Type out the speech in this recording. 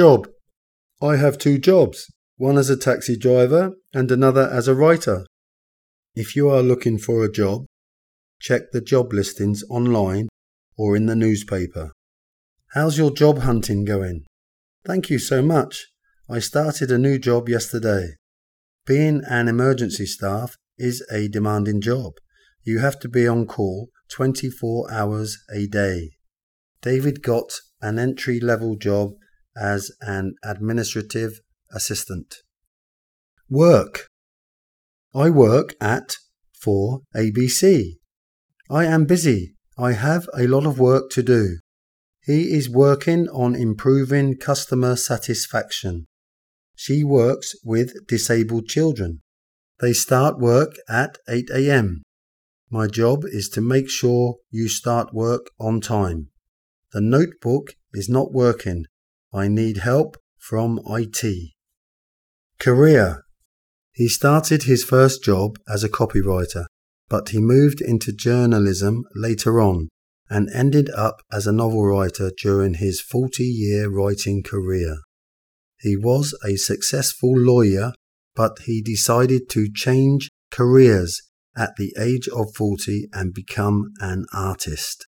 job. I have two jobs, one as a taxi driver and another as a writer. If you are looking for a job, check the job listings online or in the newspaper. How's your job hunting going? Thank you so much. I started a new job yesterday. Being an emergency staff is a demanding job. You have to be on call 24 hours a day. David got an entry level job as an administrative assistant. Work. I work at for ABC. I am busy. I have a lot of work to do. He is working on improving customer satisfaction. She works with disabled children. They start work at 8 a.m. My job is to make sure you start work on time. The notebook is not working. I need help from IT. Career. He started his first job as a copywriter, but he moved into journalism later on and ended up as a novel writer during his 40 year writing career. He was a successful lawyer, but he decided to change careers at the age of 40 and become an artist.